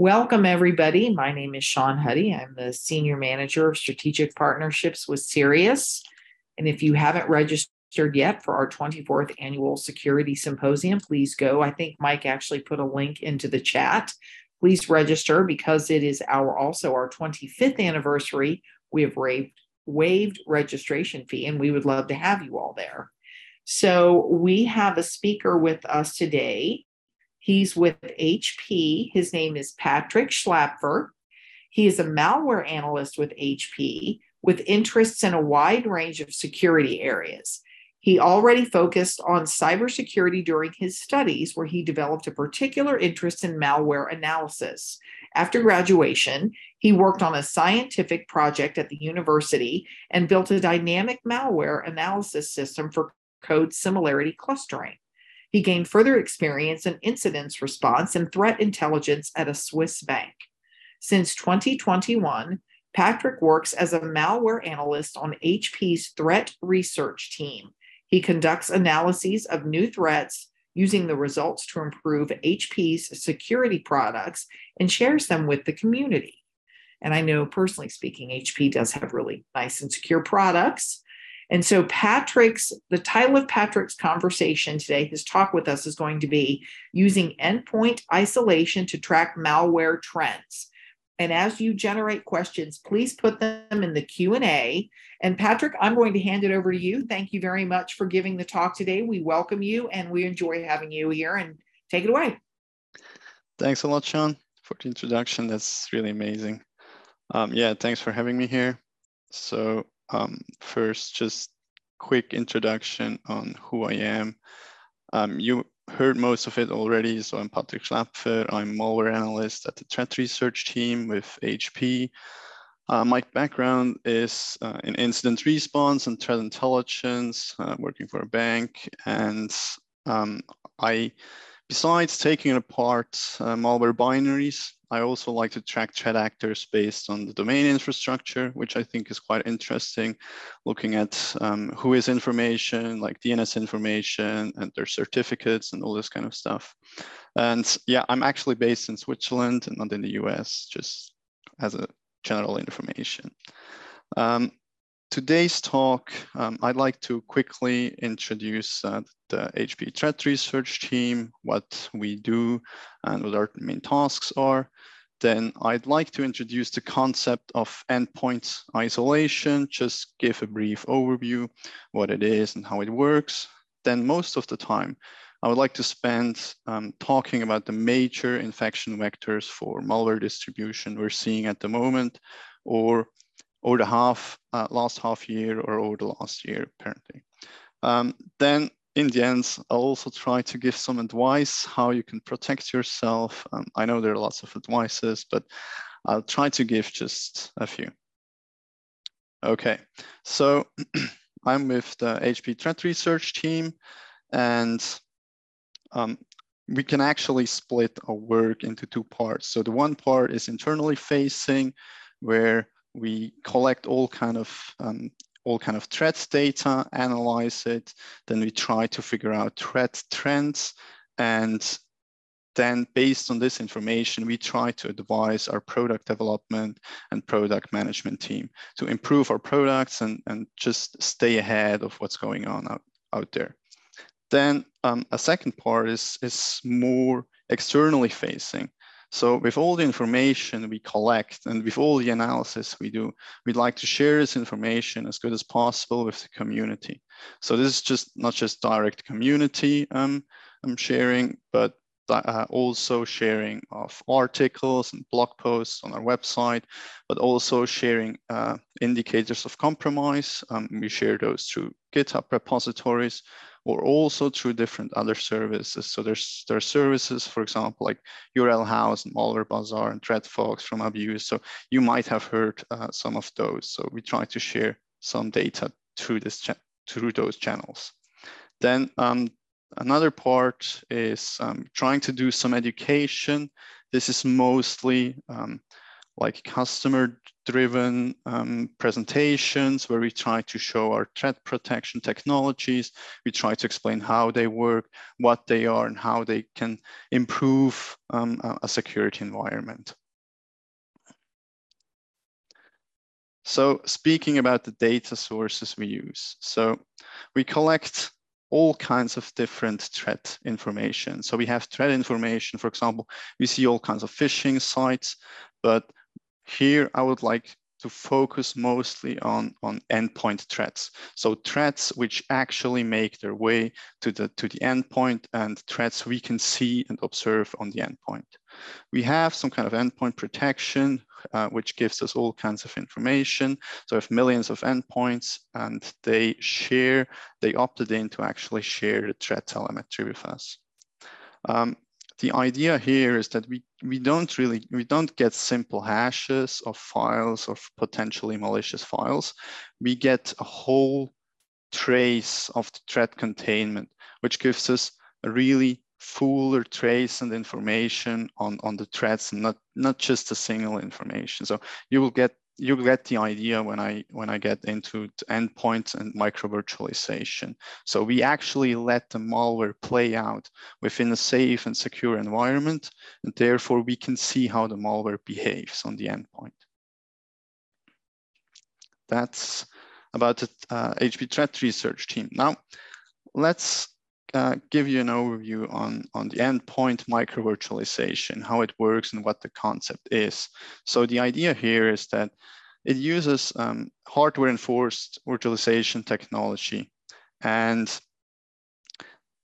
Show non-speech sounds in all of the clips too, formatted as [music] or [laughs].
Welcome, everybody. My name is Sean Huddy. I'm the Senior Manager of Strategic Partnerships with Sirius. And if you haven't registered yet for our 24th Annual Security Symposium, please go. I think Mike actually put a link into the chat. Please register because it is our also our 25th anniversary. We have waived, waived registration fee and we would love to have you all there. So we have a speaker with us today He's with HP. His name is Patrick Schlapfer. He is a malware analyst with HP with interests in a wide range of security areas. He already focused on cybersecurity during his studies, where he developed a particular interest in malware analysis. After graduation, he worked on a scientific project at the university and built a dynamic malware analysis system for code similarity clustering. He gained further experience in incidence response and threat intelligence at a Swiss bank. Since 2021, Patrick works as a malware analyst on HP's threat research team. He conducts analyses of new threats using the results to improve HP's security products and shares them with the community. And I know personally speaking, HP does have really nice and secure products. And so, Patrick's, the title of Patrick's conversation today, his talk with us is going to be using endpoint isolation to track malware trends. And as you generate questions, please put them in the Q&A. And Patrick, I'm going to hand it over to you. Thank you very much for giving the talk today. We welcome you and we enjoy having you here and take it away. Thanks a lot, Sean, for the introduction. That's really amazing. Um, yeah, thanks for having me here. So um, first, just quick introduction on who I am. Um, you heard most of it already. So I'm Patrick Schlapfer. I'm malware analyst at the threat research team with HP. Uh, my background is uh, in incident response and threat intelligence, uh, working for a bank. And um, I, besides taking apart uh, malware binaries, I also like to track threat actors based on the domain infrastructure, which I think is quite interesting, looking at um, WHOIS information, like DNS information and their certificates and all this kind of stuff. And yeah, I'm actually based in Switzerland and not in the US, just as a general information. Um, today's talk, um, I'd like to quickly introduce uh, the HP threat research team, what we do, and what our main tasks are. Then I'd like to introduce the concept of endpoint isolation, just give a brief overview, what it is and how it works. Then most of the time, I would like to spend um, talking about the major infection vectors for malware distribution we're seeing at the moment, or over the half, uh, last half year or over the last year, apparently. Um, then in the end, I'll also try to give some advice how you can protect yourself. Um, I know there are lots of advices, but I'll try to give just a few. Okay, so [clears throat] I'm with the HP Threat Research team, and um, we can actually split our work into two parts. So the one part is internally facing, where we collect all kind of um, all kind of threat data, analyze it, then we try to figure out threat trends, and then based on this information, we try to advise our product development and product management team to improve our products and, and just stay ahead of what's going on out, out there. Then um, a second part is, is more externally facing. So with all the information we collect and with all the analysis we do, we'd like to share this information as good as possible with the community. So this is just not just direct community um, I'm sharing, but uh, also sharing of articles and blog posts on our website, but also sharing uh, indicators of compromise. Um, we share those through GitHub repositories or also through different other services. So there's there are services, for example, like URLhaus and Malware Bazaar and ThreatFox from Abuse. So you might have heard uh, some of those. So we try to share some data through this through those channels. Then um, another part is um, trying to do some education. This is mostly um, like customer driven um, presentations where we try to show our threat protection technologies. We try to explain how they work, what they are, and how they can improve um, a security environment. So speaking about the data sources we use. So we collect all kinds of different threat information. So we have threat information, for example, we see all kinds of phishing sites, but here I would like to focus mostly on, on endpoint threats. So threats which actually make their way to the, to the endpoint and threats we can see and observe on the endpoint. We have some kind of endpoint protection, uh, which gives us all kinds of information. So we have millions of endpoints and they share, they opted in to actually share the threat telemetry with us. Um, the idea here is that we, we don't really, we don't get simple hashes of files of potentially malicious files. We get a whole trace of the threat containment, which gives us a really fuller trace and information on, on the threats and not, not just a single information. So you will get you get the idea when I when I get into endpoints and micro virtualization. So we actually let the malware play out within a safe and secure environment, and therefore we can see how the malware behaves on the endpoint. That's about the uh, HP threat research team. Now, let's uh, give you an overview on, on the endpoint micro virtualization, how it works and what the concept is. So the idea here is that it uses um, hardware enforced virtualization technology. And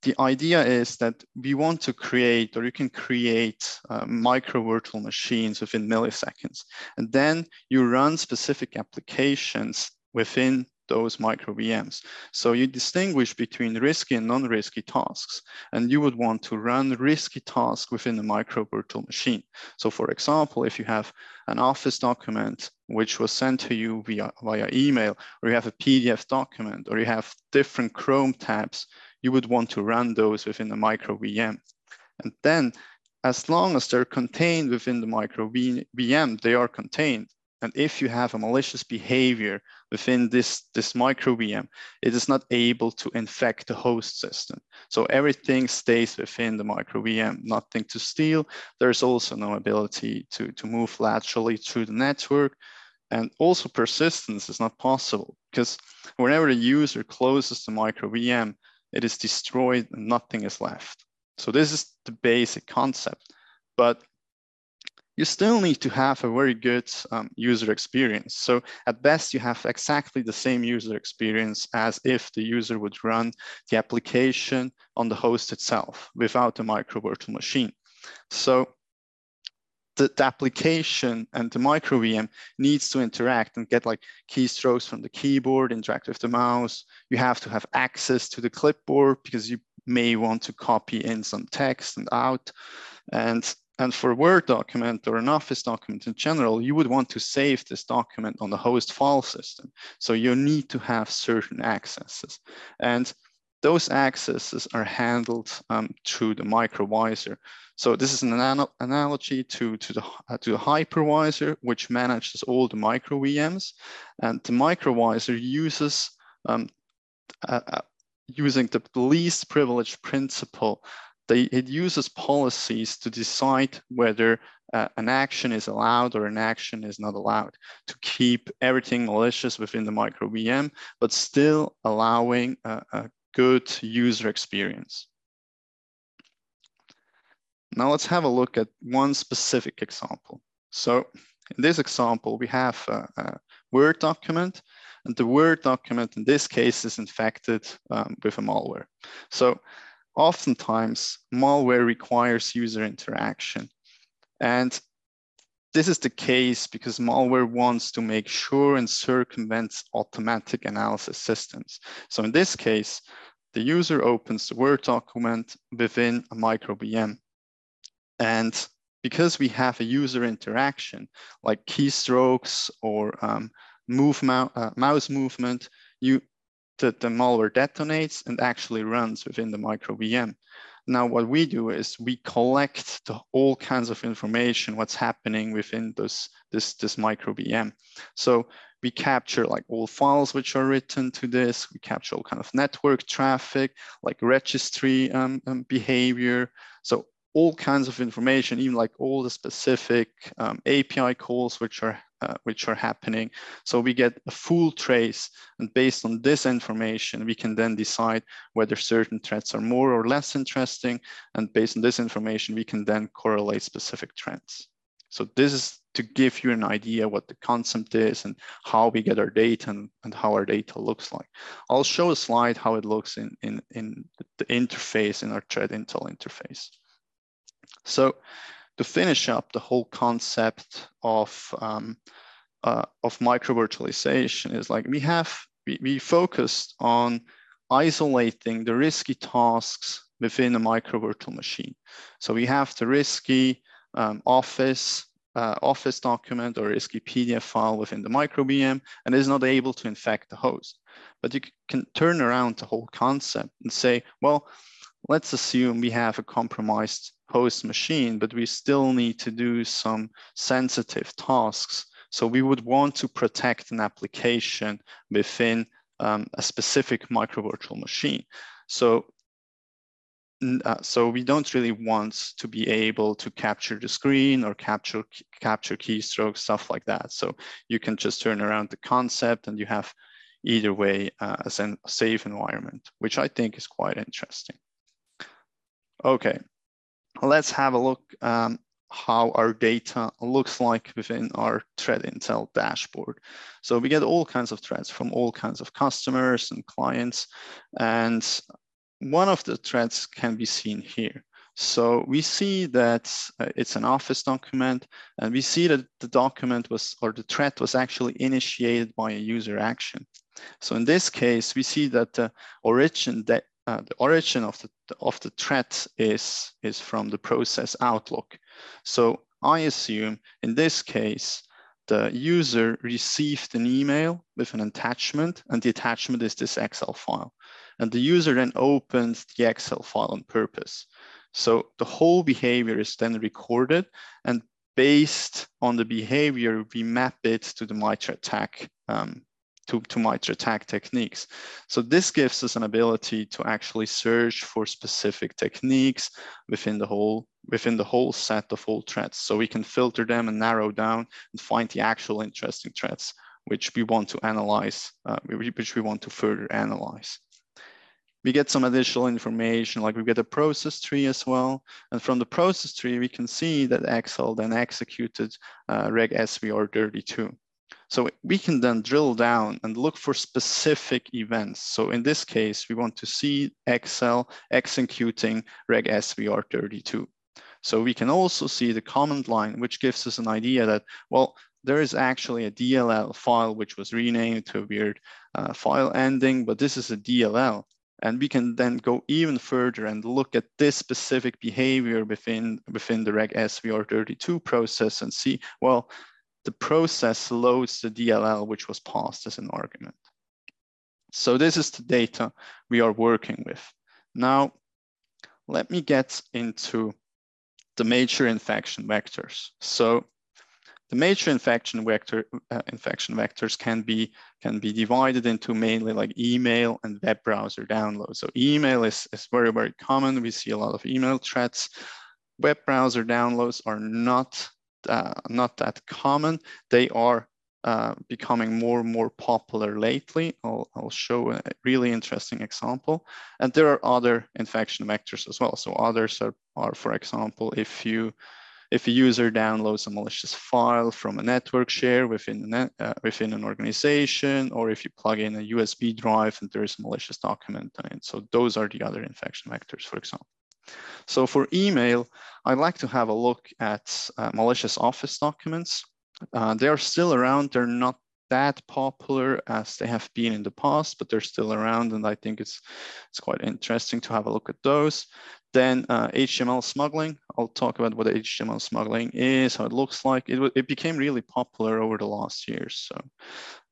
the idea is that we want to create, or you can create uh, micro virtual machines within milliseconds. And then you run specific applications within those micro VMs. So you distinguish between risky and non-risky tasks, and you would want to run risky tasks within a micro virtual machine. So for example, if you have an Office document which was sent to you via, via email, or you have a PDF document, or you have different Chrome tabs, you would want to run those within a micro VM. And then as long as they're contained within the micro VM, they are contained. And if you have a malicious behavior within this, this micro VM, it is not able to infect the host system. So everything stays within the micro VM, nothing to steal. There's also no ability to, to move laterally through the network. And also persistence is not possible because whenever a user closes the micro VM, it is destroyed and nothing is left. So this is the basic concept. But you still need to have a very good um, user experience. So at best, you have exactly the same user experience as if the user would run the application on the host itself without a micro virtual machine. So the, the, application and the micro VM needs to interact and get like keystrokes from the keyboard, interact with the mouse. You have to have access to the clipboard because you may want to copy in some text and out. And and for a Word document or an Office document in general, you would want to save this document on the host file system. So you need to have certain accesses. And those accesses are handled um, through the microvisor. So this is an anal analogy to, to, the, uh, to the hypervisor, which manages all the micro VMs. And the microvisor uses um, uh, uh, using the least privilege principle they, it uses policies to decide whether uh, an action is allowed or an action is not allowed to keep everything malicious within the micro VM, but still allowing a, a good user experience. Now let's have a look at one specific example. So in this example, we have a, a Word document and the Word document in this case is infected um, with a malware. So oftentimes malware requires user interaction. And this is the case because malware wants to make sure and circumvents automatic analysis systems. So in this case, the user opens the Word document within a micro VM. And because we have a user interaction like keystrokes or um, move uh, mouse movement, you the, the malware detonates and actually runs within the micro VM. now what we do is we collect the, all kinds of information, what's happening within this, this, this micro VM. So we capture like all files which are written to this. We capture all kind of network traffic, like registry um, um, behavior. So all kinds of information, even like all the specific um, API calls which are uh, which are happening. So we get a full trace, and based on this information, we can then decide whether certain threats are more or less interesting. And based on this information, we can then correlate specific trends. So this is to give you an idea what the concept is and how we get our data and, and how our data looks like. I'll show a slide how it looks in, in, in the interface in our threat intel interface. So to finish up the whole concept of, um, uh, of micro virtualization is like we have, we, we focused on isolating the risky tasks within a micro virtual machine. So we have the risky um, office, uh, office document or risky PDF file within the micro VM and is not able to infect the host. But you can turn around the whole concept and say, well, let's assume we have a compromised host machine, but we still need to do some sensitive tasks. So we would want to protect an application within um, a specific micro virtual machine. So, uh, so we don't really want to be able to capture the screen or capture capture keystrokes, stuff like that. So you can just turn around the concept and you have either way uh, as a safe environment, which I think is quite interesting. Okay, let's have a look um, how our data looks like within our threat intel dashboard. So we get all kinds of threats from all kinds of customers and clients. And one of the threats can be seen here. So we see that uh, it's an office document and we see that the document was, or the threat was actually initiated by a user action. So in this case, we see that the origin that uh, the origin of the, of the threat is, is from the process Outlook. So I assume in this case, the user received an email with an attachment and the attachment is this Excel file. And the user then opens the Excel file on purpose. So the whole behavior is then recorded and based on the behavior, we map it to the MITRE ATT&CK um, to, to MITRE ATT&CK techniques. So this gives us an ability to actually search for specific techniques within the whole within the whole set of all threats. So we can filter them and narrow down and find the actual interesting threats which we want to analyze, uh, which we want to further analyze. We get some additional information, like we get a process tree as well. And from the process tree, we can see that Excel then executed uh, reg SVR 32. So we can then drill down and look for specific events. So in this case, we want to see Excel executing reg SVR32. So we can also see the command line, which gives us an idea that, well, there is actually a DLL file which was renamed to a weird uh, file ending, but this is a DLL. And we can then go even further and look at this specific behavior within, within the reg SVR32 process and see, well, the process loads the DLL, which was passed as an argument. So this is the data we are working with. Now, let me get into the major infection vectors. So the major infection vector uh, infection vectors can be can be divided into mainly like email and web browser download. So email is, is very, very common. We see a lot of email threats. Web browser downloads are not uh, not that common. They are uh, becoming more and more popular lately. I'll, I'll, show a really interesting example. And there are other infection vectors as well. So others are, are for example, if you if a user downloads a malicious file from a network share within, uh, within an organization, or if you plug in a USB drive and there is a malicious document in it. So those are the other infection vectors, for example. So for email, I'd like to have a look at uh, malicious Office documents. Uh, they are still around. They're not that popular as they have been in the past, but they're still around. And I think it's, it's quite interesting to have a look at those. Then uh, HTML smuggling. I'll talk about what HTML smuggling is, how it looks like. It, it became really popular over the last years. So,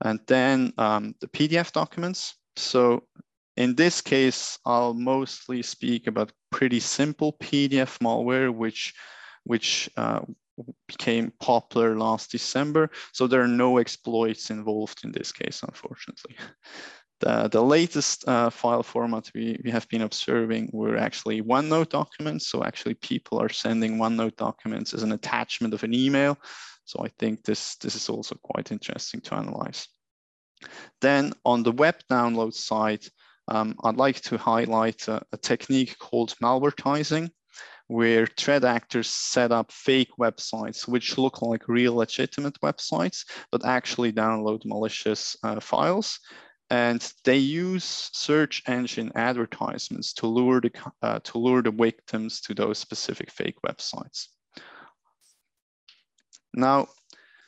and then um, the PDF documents. So in this case, I'll mostly speak about pretty simple PDF malware, which, which uh, became popular last December. So there are no exploits involved in this case, unfortunately. [laughs] The, the latest uh, file format we, we have been observing were actually OneNote documents. So actually people are sending OneNote documents as an attachment of an email. So I think this, this is also quite interesting to analyze. Then on the web download side, um, I'd like to highlight a, a technique called malvertising where threat actors set up fake websites which look like real legitimate websites, but actually download malicious uh, files. And they use search engine advertisements to lure the, uh, to lure the victims to those specific fake websites. Now,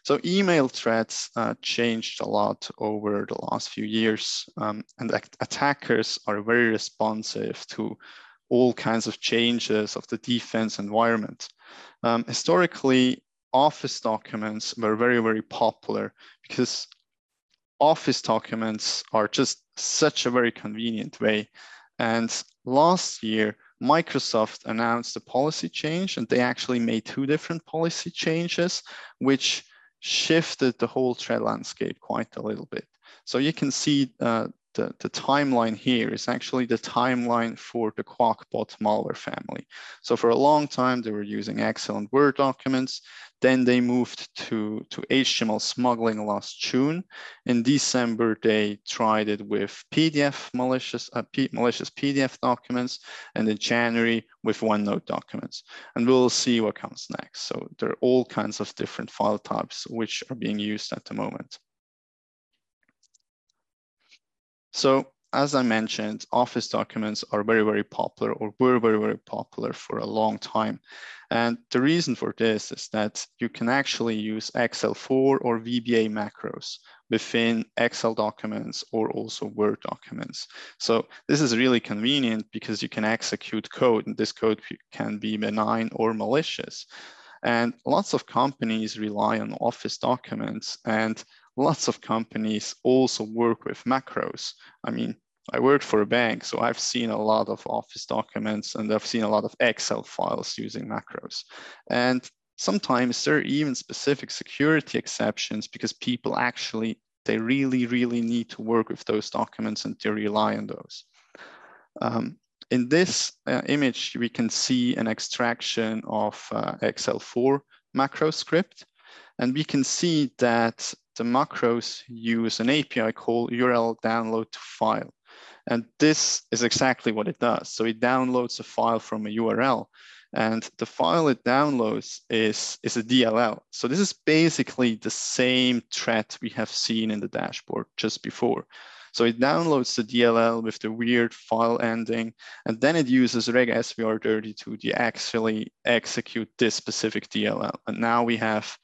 so email threats uh, changed a lot over the last few years, um, and attackers are very responsive to all kinds of changes of the defense environment. Um, historically, Office documents were very, very popular because Office documents are just such a very convenient way. And last year, Microsoft announced a policy change and they actually made two different policy changes, which shifted the whole threat landscape quite a little bit. So you can see uh, the, the timeline here is actually the timeline for the Qakbot malware family. So for a long time, they were using Excel and Word documents. Then they moved to, to HTML smuggling last June. In December, they tried it with PDF malicious, uh, malicious PDF documents, and in January with OneNote documents. And we'll see what comes next. So there are all kinds of different file types which are being used at the moment. So as I mentioned, Office documents are very, very popular or were very, very popular for a long time. And the reason for this is that you can actually use Excel4 or VBA macros within Excel documents or also Word documents. So this is really convenient because you can execute code and this code can be benign or malicious. And lots of companies rely on Office documents and lots of companies also work with macros. I mean, I worked for a bank, so I've seen a lot of Office documents and I've seen a lot of Excel files using macros. And sometimes there are even specific security exceptions because people actually, they really, really need to work with those documents and to rely on those. Um, in this uh, image, we can see an extraction of uh, Excel4 macro script. And we can see that the macros use an API call URL download to file. And this is exactly what it does. So it downloads a file from a URL and the file it downloads is, is a DLL. So this is basically the same threat we have seen in the dashboard just before. So it downloads the DLL with the weird file ending, and then it uses reg svr32 to actually execute this specific DLL. And now we have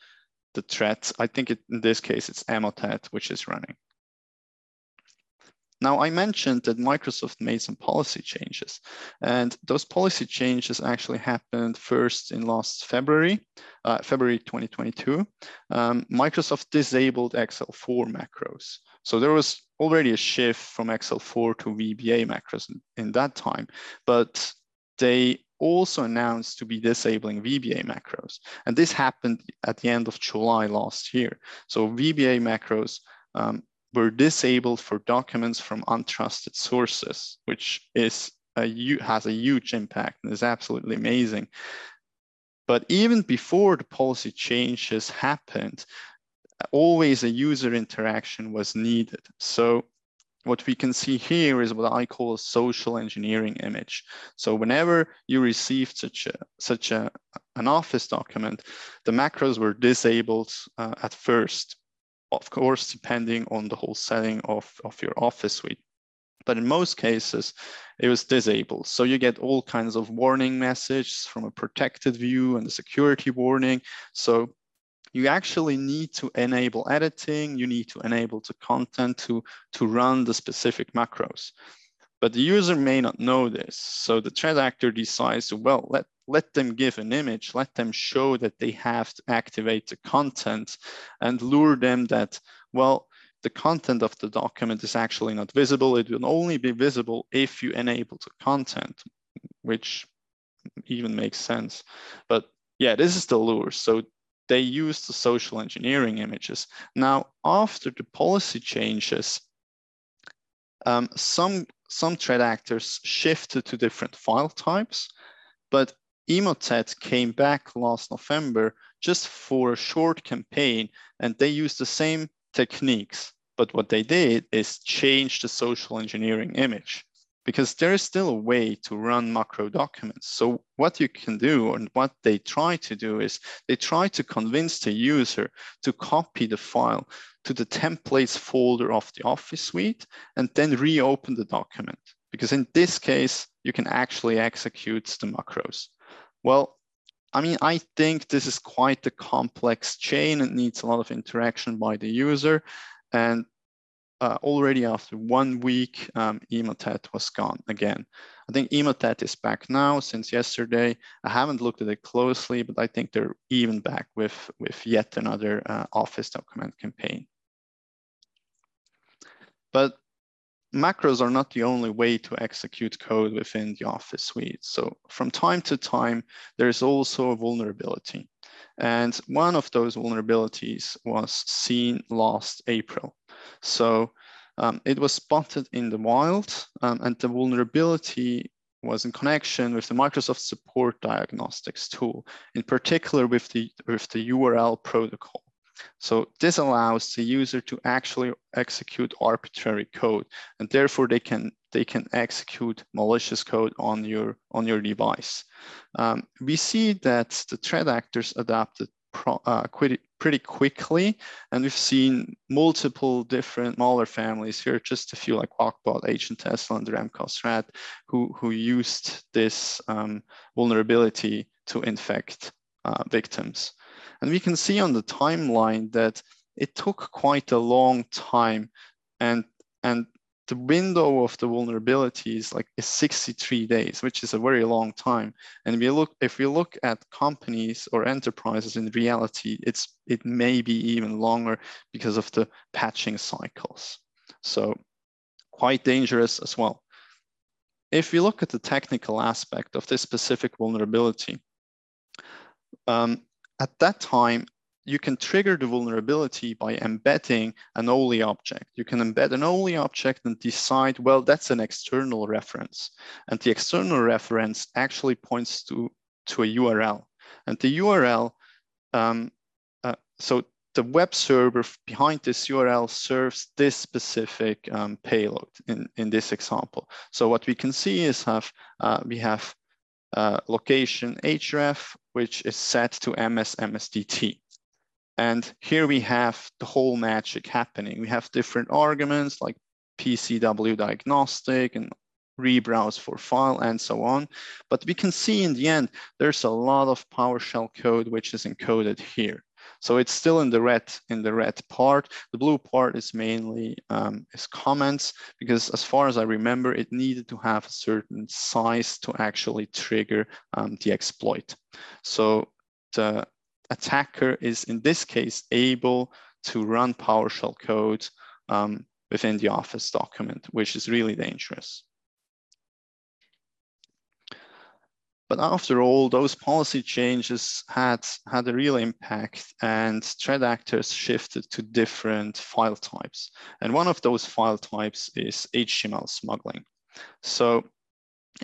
the threat. I think it, in this case, it's Emotet, which is running. Now, I mentioned that Microsoft made some policy changes, and those policy changes actually happened first in last February, uh, February 2022. Um, Microsoft disabled Excel4 macros. So there was already a shift from Excel4 to VBA macros in, in that time, but they also announced to be disabling VBA macros. And this happened at the end of July last year. So VBA macros um, were disabled for documents from untrusted sources, which is a, has a huge impact and is absolutely amazing. But even before the policy changes happened, always a user interaction was needed. So what we can see here is what I call a social engineering image. So whenever you received such a such a an office document, the macros were disabled uh, at first, of course, depending on the whole setting of, of your office suite. But in most cases, it was disabled. So you get all kinds of warning messages from a protected view and a security warning. So you actually need to enable editing, you need to enable the content to, to run the specific macros. But the user may not know this. So the threat actor decides to, well, let, let them give an image, let them show that they have to activate the content and lure them that, well, the content of the document is actually not visible. It will only be visible if you enable the content, which even makes sense. But yeah, this is the lure. So they use the social engineering images. Now, after the policy changes, um, some, some threat actors shifted to different file types, but Emotet came back last November just for a short campaign, and they used the same techniques. But what they did is change the social engineering image because there is still a way to run macro documents. So what you can do and what they try to do is they try to convince the user to copy the file to the templates folder of the Office suite and then reopen the document. Because in this case, you can actually execute the macros. Well, I mean, I think this is quite a complex chain and needs a lot of interaction by the user. And uh, already after one week, um, Emotet was gone again. I think Emotet is back now since yesterday. I haven't looked at it closely, but I think they're even back with, with yet another uh, Office document campaign. But macros are not the only way to execute code within the Office suite. So from time to time, there's also a vulnerability. And one of those vulnerabilities was seen last April. So um, it was spotted in the wild um, and the vulnerability was in connection with the Microsoft Support Diagnostics tool, in particular with the, with the URL protocol. So this allows the user to actually execute arbitrary code, and therefore they can they can execute malicious code on your on your device. Um, we see that the threat actors adapted pro, uh, pretty, pretty quickly, and we've seen multiple different malware families here, just a few like Qakbot, Agent Tesla, and Remcos Rat, who who used this um, vulnerability to infect uh, victims. And we can see on the timeline that it took quite a long time and, and the window of the vulnerability is like is 63 days, which is a very long time. And we look if we look at companies or enterprises in reality, it's it may be even longer because of the patching cycles. So quite dangerous as well. If we look at the technical aspect of this specific vulnerability, um, at that time, you can trigger the vulnerability by embedding an OLE object. You can embed an OLE object and decide, well, that's an external reference. And the external reference actually points to, to a URL. And the URL, um, uh, so the web server behind this URL serves this specific um, payload in, in this example. So what we can see is have uh, we have uh, location href, which is set to MS MSDT. And here we have the whole magic happening. We have different arguments like PCW diagnostic and rebrowse for file and so on. But we can see in the end, there's a lot of PowerShell code which is encoded here. So it's still in the red in the red part. The blue part is mainly um, is comments because as far as I remember, it needed to have a certain size to actually trigger um, the exploit. So the attacker is in this case able to run PowerShell code um, within the Office document, which is really dangerous. But after all, those policy changes had, had a real impact and threat actors shifted to different file types. And one of those file types is HTML smuggling. So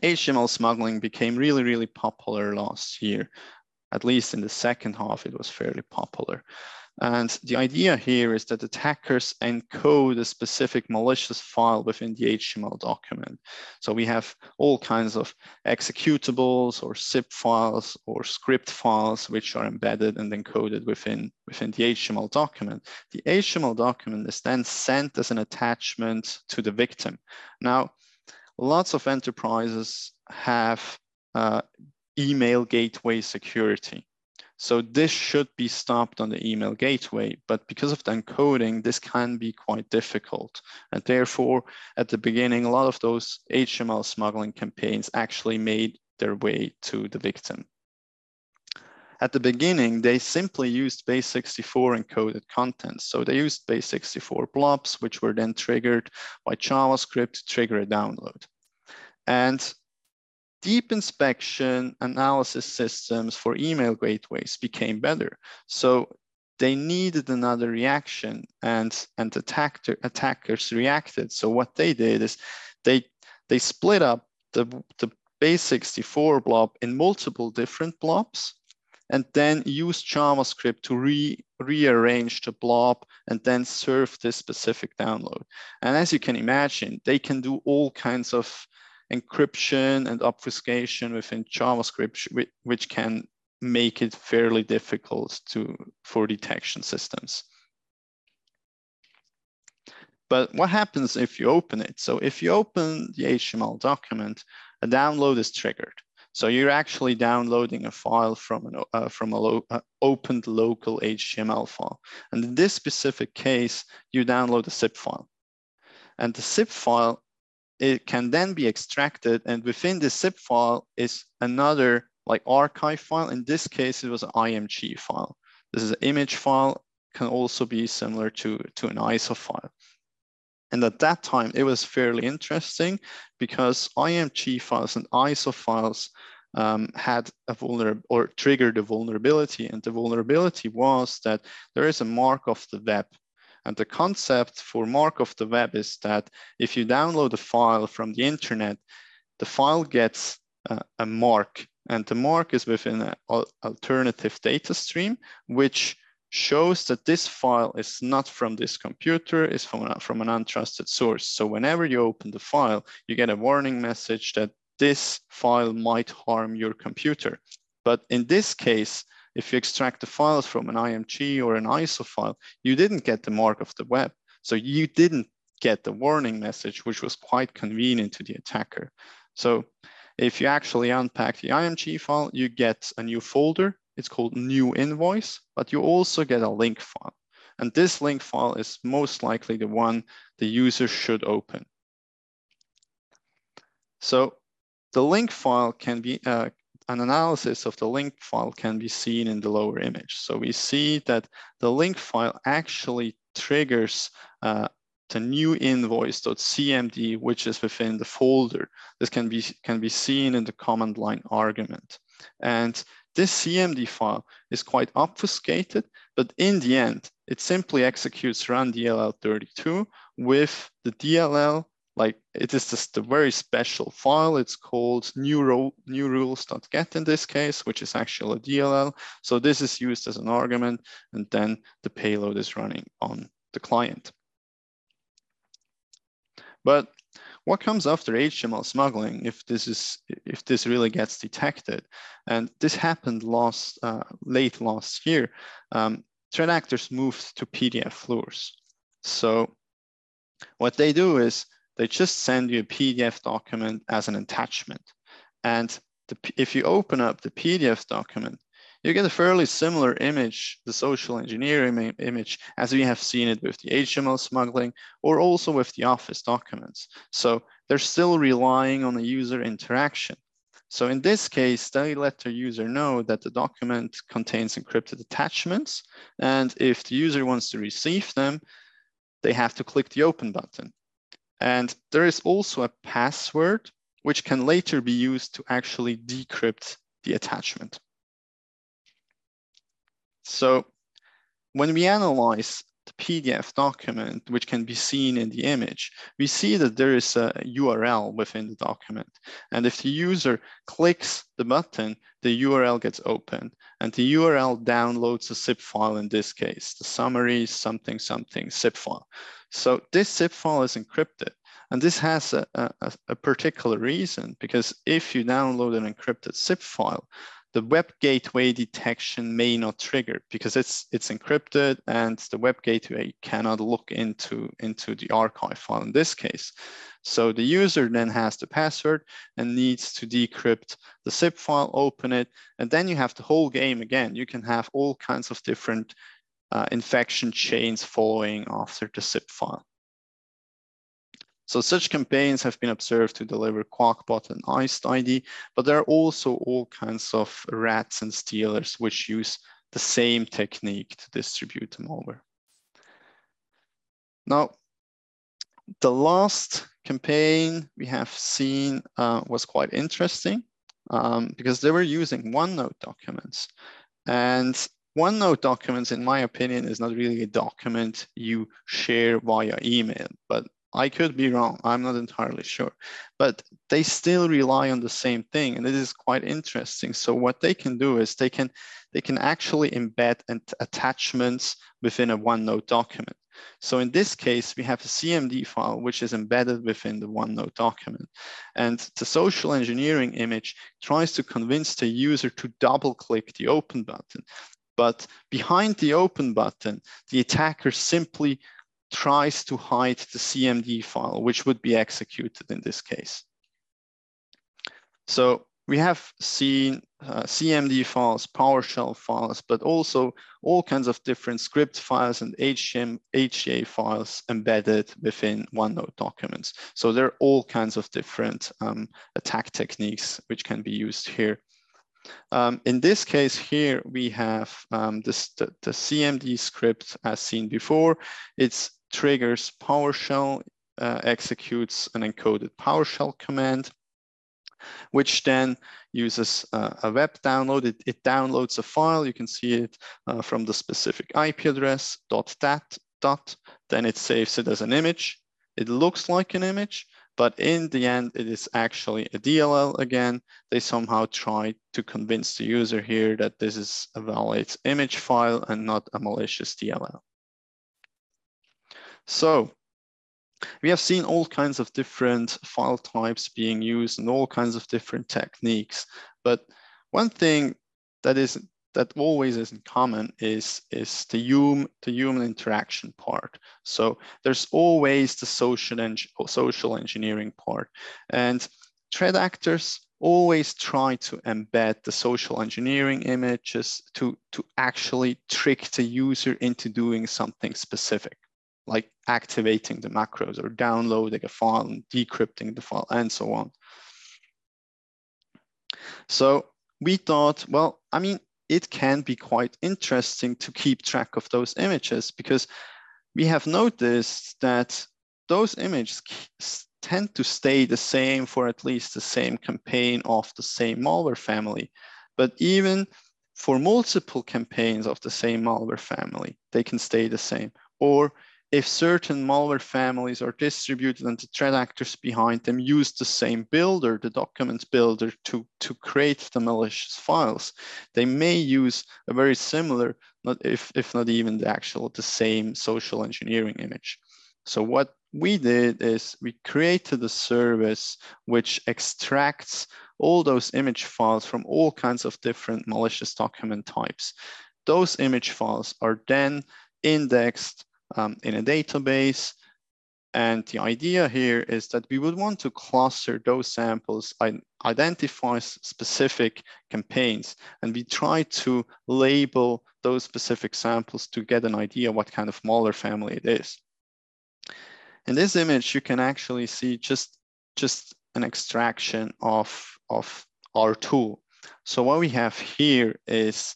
HTML smuggling became really, really popular last year. At least in the second half, it was fairly popular. And the idea here is that attackers encode a specific malicious file within the HTML document. So we have all kinds of executables or zip files or script files which are embedded and encoded within, within the HTML document. The HTML document is then sent as an attachment to the victim. Now, lots of enterprises have uh, email gateway security. So this should be stopped on the email gateway, but because of the encoding, this can be quite difficult. And therefore, at the beginning, a lot of those HTML smuggling campaigns actually made their way to the victim. At the beginning, they simply used base64 encoded content. So they used base64 blobs, which were then triggered by JavaScript to trigger a download. And deep inspection analysis systems for email gateways became better. So they needed another reaction and, and attacker, attackers reacted. So what they did is they, they split up the, the base64 blob in multiple different blobs and then use JavaScript to re rearrange the blob and then serve this specific download. And as you can imagine, they can do all kinds of encryption and obfuscation within JavaScript, which can make it fairly difficult to for detection systems. But what happens if you open it? So if you open the HTML document, a download is triggered. So you're actually downloading a file from an uh, from a lo uh, opened local HTML file. And in this specific case, you download a zip file. And the zip file, it can then be extracted. And within the zip file is another like archive file. In this case, it was an IMG file. This is an image file, can also be similar to, to an ISO file. And at that time, it was fairly interesting because IMG files and ISO files um, had a vulnerable or triggered a vulnerability. And the vulnerability was that there is a mark of the web. And the concept for mark of the web is that if you download a file from the internet, the file gets uh, a mark and the mark is within an alternative data stream, which shows that this file is not from this computer, is from, from an untrusted source. So whenever you open the file, you get a warning message that this file might harm your computer. But in this case, if you extract the files from an IMG or an ISO file, you didn't get the mark of the web. So you didn't get the warning message, which was quite convenient to the attacker. So if you actually unpack the IMG file, you get a new folder. It's called new invoice, but you also get a link file. And this link file is most likely the one the user should open. So the link file can be, uh, an analysis of the link file can be seen in the lower image. So we see that the link file actually triggers uh, the new invoice.cmd, which is within the folder. This can be, can be seen in the command line argument. And this CMD file is quite obfuscated, but in the end, it simply executes run DLL32 with the DLL, like it is just a very special file. It's called new, ro new rules.get in this case, which is actually a DLL. So this is used as an argument, and then the payload is running on the client. But what comes after HTML smuggling if this is if this really gets detected? And this happened last uh, late last year. Um, threat actors moved to PDF floors. So what they do is they just send you a PDF document as an attachment. And the, if you open up the PDF document, you get a fairly similar image, the social engineering image, as we have seen it with the HTML smuggling or also with the Office documents. So they're still relying on a user interaction. So in this case, they let the user know that the document contains encrypted attachments. And if the user wants to receive them, they have to click the open button. And there is also a password, which can later be used to actually decrypt the attachment. So when we analyze the PDF document, which can be seen in the image, we see that there is a URL within the document. And if the user clicks the button, the URL gets opened and the URL downloads a zip file in this case, the summary something something zip file. So this zip file is encrypted. And this has a, a, a particular reason because if you download an encrypted zip file, the web gateway detection may not trigger because it's it's encrypted and the web gateway cannot look into into the archive file in this case. So the user then has the password and needs to decrypt the zip file, open it, and then you have the whole game again. You can have all kinds of different uh, infection chains following after the zip file. So such campaigns have been observed to deliver Qakbot and IcedID, but there are also all kinds of rats and stealers which use the same technique to distribute the malware. Now, the last campaign we have seen uh, was quite interesting. um, because they were using OneNote documents. And OneNote documents, in my opinion, is not really a document you share via email, but I could be wrong. I'm not entirely sure, but they still rely on the same thing, and it is quite interesting. So what they can do is they can they can actually embed attachments within a OneNote document. So in this case, we have a CMD file which is embedded within the OneNote document, and the social engineering image tries to convince the user to double-click the open button. But behind the open button, the attacker simply tries to hide the CMD file, which would be executed in this case. So we have seen uh, CMD files, PowerShell files, but also all kinds of different script files and HTA files embedded within OneNote documents. So there are all kinds of different um, attack techniques which can be used here. Um, in this case here, we have um, this, the, the CMD script as seen before. It's triggers PowerShell, uh, executes an encoded PowerShell command, which then uses uh, a web download. It, it, downloads a file. You can see it uh, from the specific IP address dot dat dot. Then it saves it as an image. It looks like an image, but in the end, it is actually a DLL again. They somehow try to convince the user here that this is a valid image file and not a malicious DLL. So we have seen all kinds of different file types being used and all kinds of different techniques. But one thing that is that always is in common is, is the, human, the human interaction part. So there's always the social, en social engineering part. And threat actors always try to embed the social engineering images to, to actually trick the user into doing something specific like activating the macros or downloading a file and decrypting the file and so on. So we thought, well, I mean, it can be quite interesting to keep track of those images because we have noticed that those images tend to stay the same for at least the same campaign of the same malware family. But even for multiple campaigns of the same malware family, they can stay the same. Or if certain malware families are distributed and the threat actors behind them use the same builder, the document builder, to, to create the malicious files, they may use a very similar, not if, if not even the actual, the same social engineering image. So what we did is we created a service which extracts all those image files from all kinds of different malicious document types. Those image files are then indexed um, in a database. And the idea here is that we would want to cluster those samples, and identify specific campaigns, and we try to label those specific samples to get an idea what kind of malware family it is. In this image, you can actually see just, just an extraction of, of our tool. So what we have here is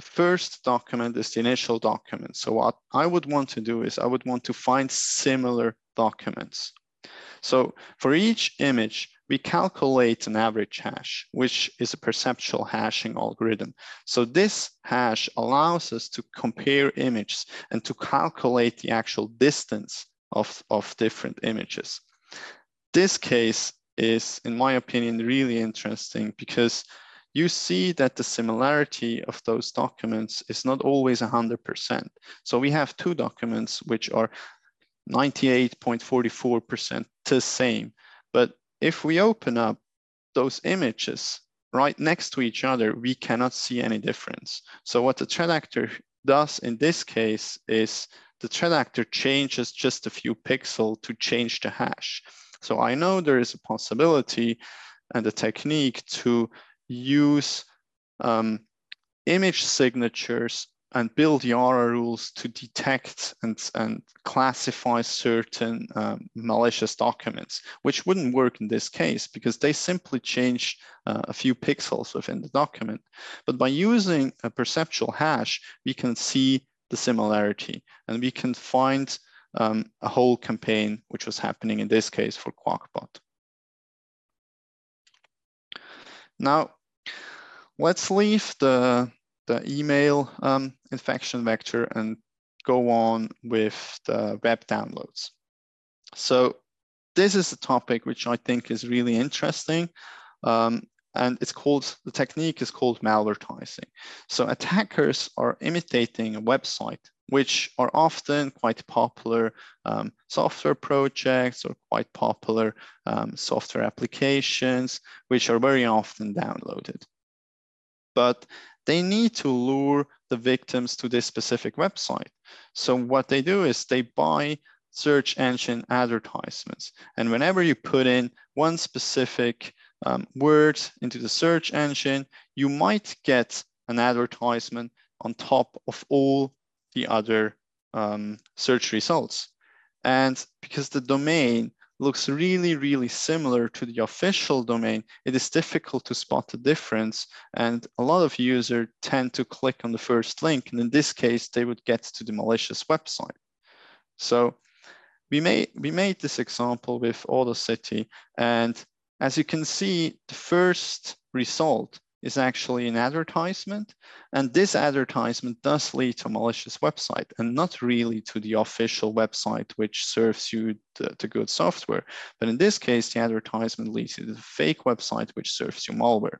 the first document is the initial document. So what I would want to do is I would want to find similar documents. So for each image, we calculate an average hash, which is a perceptual hashing algorithm. So this hash allows us to compare images and to calculate the actual distance of, of different images. This case is, in my opinion, really interesting because you see that the similarity of those documents is not always 100%. So we have two documents which are 98.44% the same. But if we open up those images right next to each other, we cannot see any difference. So what the threat actor does in this case is the threat actor changes just a few pixels to change the hash. So I know there is a possibility and a technique to use um, image signatures and build Yara rules to detect and, and classify certain um, malicious documents, which wouldn't work in this case because they simply change uh, a few pixels within the document. But by using a perceptual hash, we can see the similarity and we can find um, a whole campaign, which was happening in this case for Qakbot. Now, let's leave the, the email um, infection vector and go on with the web downloads. So this is a topic which I think is really interesting. Um, and it's called, the technique is called malvertising. So attackers are imitating a website, which are often quite popular um, software projects or quite popular um, software applications, which are very often downloaded. But they need to lure the victims to this specific website. So what they do is they buy search engine advertisements. And whenever you put in one specific um, word into the search engine, you might get an advertisement on top of all the other um, search results. And because the domain looks really, really similar to the official domain, it is difficult to spot the difference. And a lot of users tend to click on the first link. And in this case, they would get to the malicious website. So we made, we made this example with City, and as you can see, the first result is actually an advertisement. And this advertisement does lead to a malicious website and not really to the official website, which serves you the, the good software. But in this case, the advertisement leads to the fake website, which serves you malware.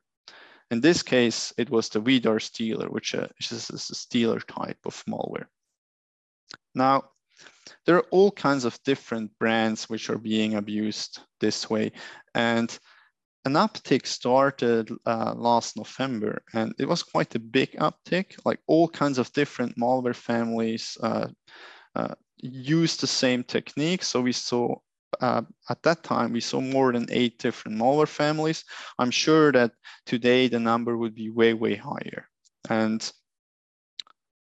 In this case, it was the Vidar stealer, which uh, is a stealer type of malware. Now, there are all kinds of different brands which are being abused this way. And an uptick started uh, last November, and it was quite a big uptick. Like all kinds of different malware families uh, uh, used the same technique. So we saw uh, at that time, we saw more than eight different malware families. I'm sure that today the number would be way, way higher. And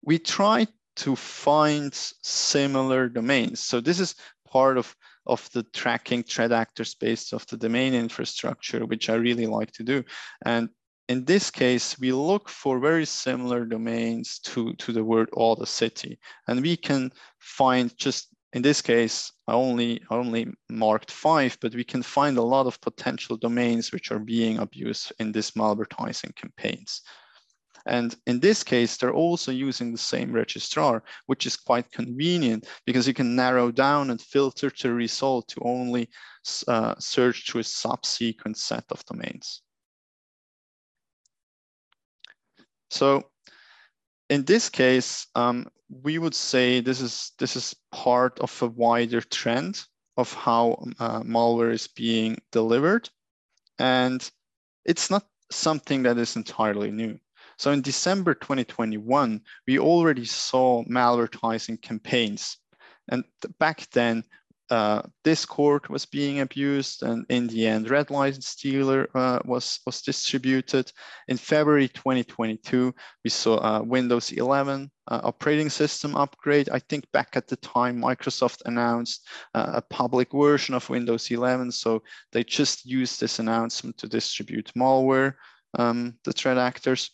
we tried to find similar domains. So this is part of, of the tracking threat actor space of the domain infrastructure, which I really like to do. And in this case, we look for very similar domains to, to the word Audacity. And we can find just, in this case, I only, I only marked five, but we can find a lot of potential domains which are being abused in this malvertising campaigns. And in this case, they're also using the same registrar, which is quite convenient because you can narrow down and filter the result to only uh, search to a subsequent set of domains. So in this case, um, we would say this is, this is part of a wider trend of how uh, malware is being delivered. And it's not something that is entirely new. So in December 2021, we already saw malvertising campaigns. And back then, uh, Discord was being abused, and in the end, RedLine Stealer uh, was, was distributed. In February 2022, we saw a Windows 11 uh, operating system upgrade. I think back at the time, Microsoft announced uh, a public version of Windows 11, so they just used this announcement to distribute malware, um, the threat actors.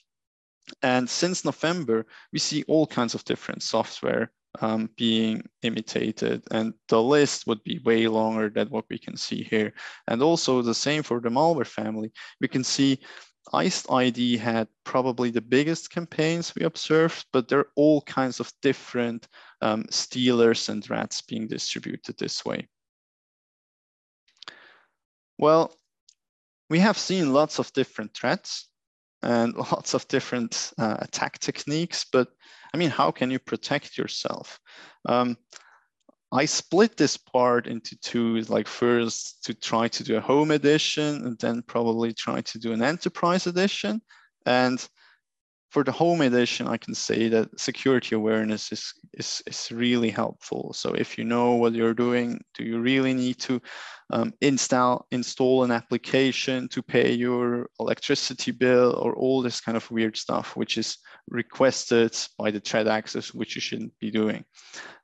And since November, we see all kinds of different software um, being imitated and the list would be way longer than what we can see here. And also the same for the malware family. We can see IcedID had probably the biggest campaigns we observed, but there are all kinds of different um, stealers and rats being distributed this way. Well, we have seen lots of different threats and [laughs] lots of different uh, attack techniques. But I mean, how can you protect yourself? Um, I split this part into two, like first to try to do a home edition and then probably try to do an enterprise edition. And for the home edition, I can say that security awareness is, is, is really helpful. So if you know what you're doing, do you really need to um, install, install an application to pay your electricity bill or all this kind of weird stuff, which is requested by the threat actors, which you shouldn't be doing.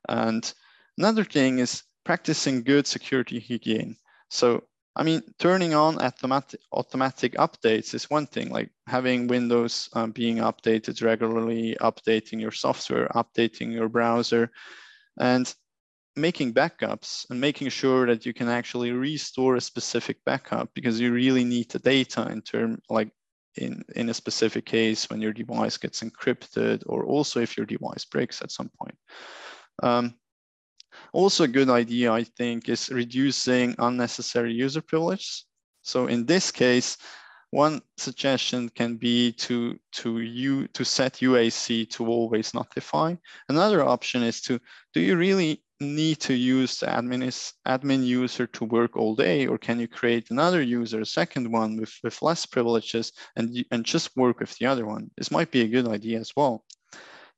And another thing is practicing good security hygiene. So I mean, turning on automatic, automatic updates is one thing, like having Windows um, being updated regularly, updating your software, updating your browser, and making backups and making sure that you can actually restore a specific backup because you really need the data in term like in, in a specific case when your device gets encrypted or also if your device breaks at some point. Um, also a good idea, I think, is reducing unnecessary user privilege. So in this case, one suggestion can be to, to, you, to set UAC to always notify. Another option is to, do you really need to use the admin, is, admin user to work all day, or can you create another user, a second one with, with less privileges and, and just work with the other one? This might be a good idea as well.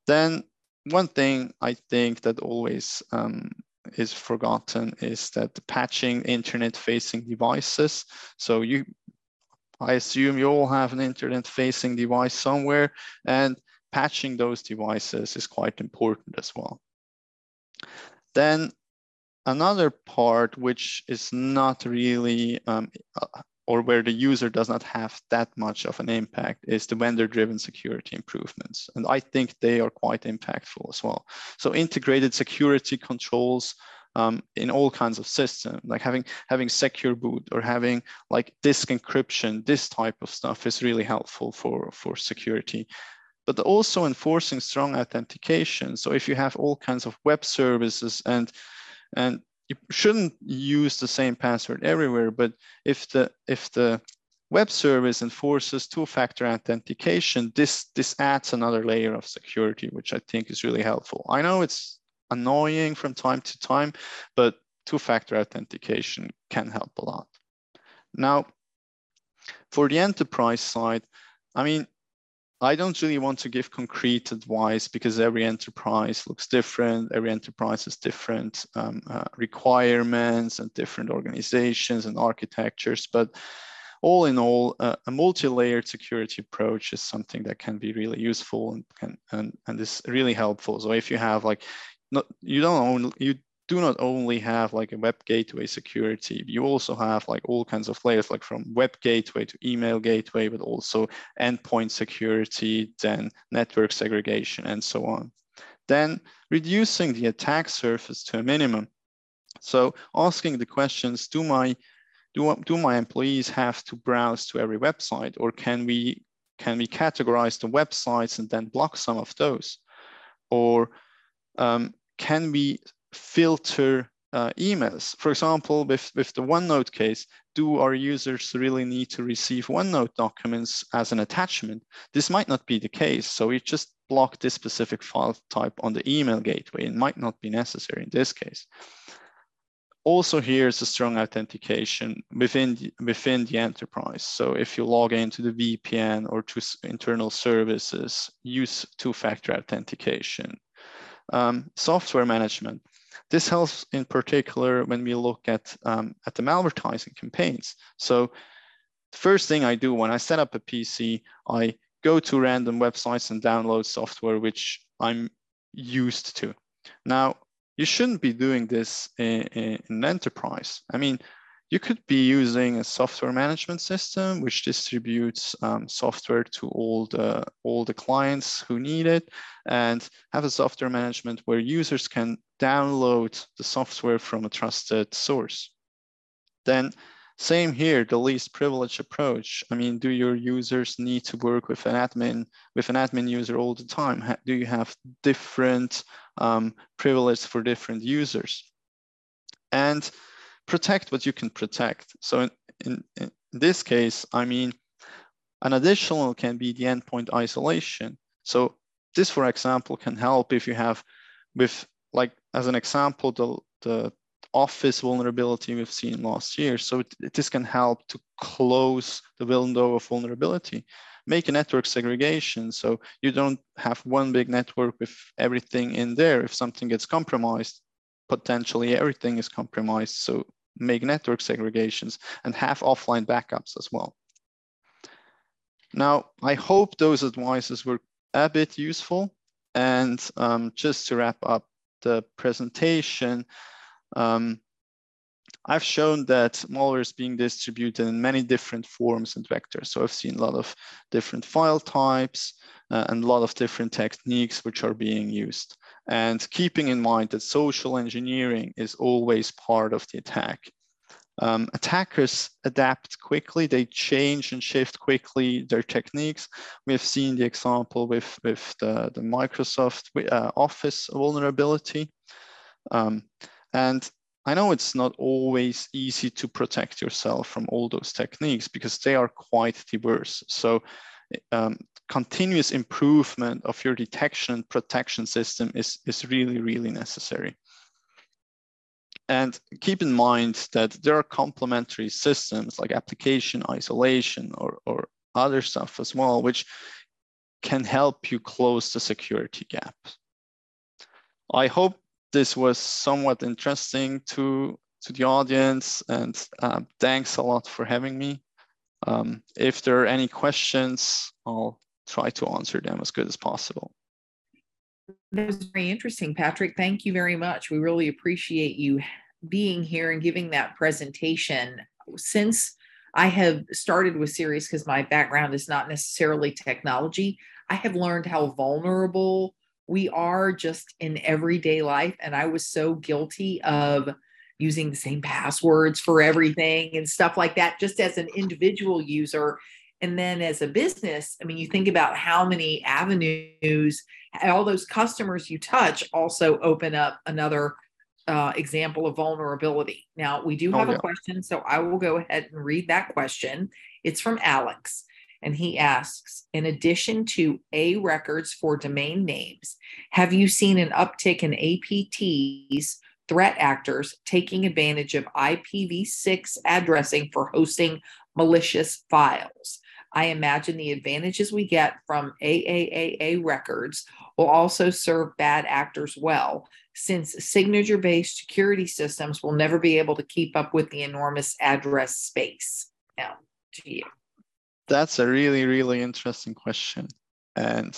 Then one thing I think that always um, is forgotten is that patching internet facing devices. So you I assume you all have an internet facing device somewhere and patching those devices is quite important as well. Then another part which is not really, um, or where the user does not have that much of an impact is the vendor-driven security improvements. And I think they are quite impactful as well. So integrated security controls um, in all kinds of systems, like having having secure boot or having like disk encryption, this type of stuff is really helpful for, for security. But also enforcing strong authentication. So if you have all kinds of web services and and you shouldn't use the same password everywhere, but if the if the web service enforces two-factor authentication, this this adds another layer of security, which I think is really helpful. I know it's annoying from time to time, but two-factor authentication can help a lot. Now, for the enterprise side, I mean, I don't really want to give concrete advice because every enterprise looks different. Every enterprise has different um, uh, requirements and different organizations and architectures. But all in all, uh, a multi-layered security approach is something that can be really useful and can and, and is really helpful. So if you have like not you don't only you do not only have like a web gateway security, you also have like all kinds of layers, like from web gateway to email gateway, but also endpoint security, then network segregation, and so on. Then reducing the attack surface to a minimum. So asking the questions, do my do, do my employees have to browse to every website, or can we can we categorize the websites and then block some of those? Or um, can we filter uh, emails? For example, with, with the OneNote case, do our users really need to receive OneNote documents as an attachment? This might not be the case. So we just block this specific file type on the email gateway. It might not be necessary in this case. Also here is a strong authentication within the, within the enterprise. So if you log into the VPN or to internal services, use two-factor authentication um, software management. This helps in particular when we look at, um, at the malvertising campaigns. So the first thing I do when I set up a PC, I go to random websites and download software which I'm used to. Now, you shouldn't be doing this in, in, in enterprise. I mean, you could be using a software management system which distributes um, software to all the, all the clients who need it and have a software management where users can download the software from a trusted source. Then same here, the least privilege approach. I mean, do your users need to work with an admin, with an admin user all the time? Do you have different um, privileges for different users? And protect what you can protect. So in, in, in this case, I mean, an additional can be the endpoint isolation. So this, for example, can help if you have with like as an example, the, the office vulnerability we've seen last year. So it, this can help to close the window of vulnerability, make a network segregation. So you don't have one big network with everything in there. If something gets compromised, potentially everything is compromised. So make network segregations, and have offline backups as well. Now, I hope those advices were a bit useful. And um, just to wrap up the presentation, um, I've shown that malware is being distributed in many different forms and vectors. So I've seen a lot of different file types uh, and a lot of different techniques which are being used and keeping in mind that social engineering is always part of the attack. um, attackers adapt quickly, they change and shift quickly their techniques. We have seen the example with, with the, the Microsoft uh, Office vulnerability. Um, and I know it's not always easy to protect yourself from all those techniques because they are quite diverse. So um, continuous improvement of your detection and protection system is, is really, really necessary. And keep in mind that there are complementary systems like application isolation or, or other stuff as well, which can help you close the security gap. I hope this was somewhat interesting to, to the audience and uh, thanks a lot for having me. Um, if there are any questions, I'll try to answer them as good as possible. That was very interesting, Patrick. Thank you very much. We really appreciate you being here and giving that presentation. Since I have started with Sirius because my background is not necessarily technology, I have learned how vulnerable we are just in everyday life. And I was so guilty of using the same passwords for everything and stuff like that, just as an individual user. And then as a business, I mean, you think about how many avenues, all those customers you touch also open up another uh, example of vulnerability. Now, we do oh, have oh, yeah. a question, so I will go ahead and read that question. It's from Alex, and he asks In addition to A records for domain names, have you seen an uptick in APTs, threat actors taking advantage of IPv6 addressing for hosting malicious files? I imagine the advantages we get from AAAA records will also serve bad actors well, since signature based security systems will never be able to keep up with the enormous address space. Now, to you. That's a really, really interesting question. And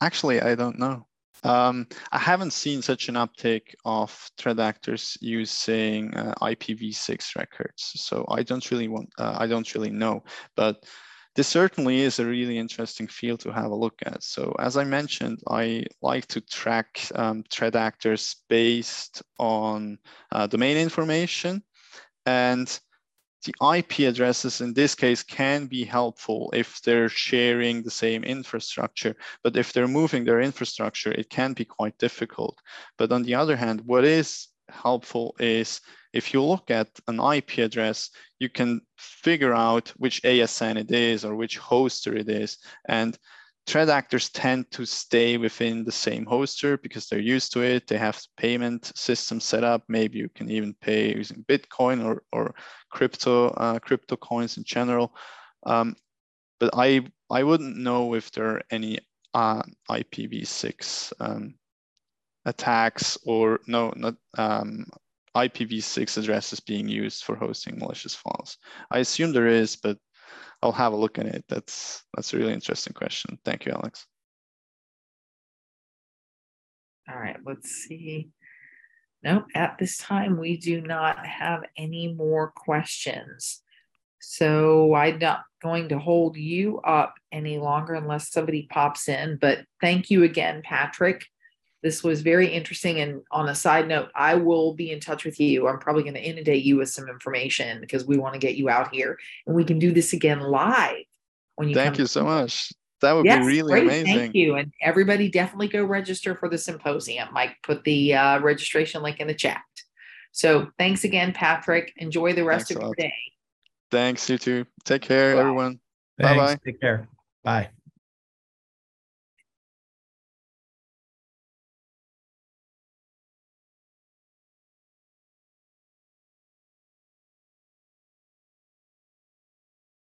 actually, I don't know. Um, I haven't seen such an uptake of threat actors using uh, IPv6 records, so I don't really want. Uh, I don't really know, but this certainly is a really interesting field to have a look at. So as I mentioned, I like to track um, threat actors based on uh, domain information and the IP addresses in this case can be helpful if they're sharing the same infrastructure, but if they're moving their infrastructure, it can be quite difficult. But on the other hand, what is helpful is if you look at an IP address, you can figure out which ASN it is or which hoster it is. And threat actors tend to stay within the same hoster because they're used to it. They have payment system set up. Maybe you can even pay using Bitcoin or, or crypto uh, crypto coins in general. Um, but I I wouldn't know if there are any uh, IPv6 um, attacks or no, not um, IPv6 addresses being used for hosting malicious files. I assume there is, but I'll have a look at it. That's that's a really interesting question. Thank you, Alex. All right, let's see. Nope, at this time we do not have any more questions. So I'm not going to hold you up any longer unless somebody pops in. But thank you again, Patrick. This was very interesting. And on a side note, I will be in touch with you. I'm probably going to inundate you with some information because we want to get you out here and we can do this again live when you Thank you so much. That would yes, be really great. amazing. Thank you. And everybody definitely go register for the symposium. Mike put the uh, registration link in the chat. So thanks again, Patrick. Enjoy the rest thanks of your day. Thanks, you too. Take care, Bye. everyone. Bye bye. Take care. Bye.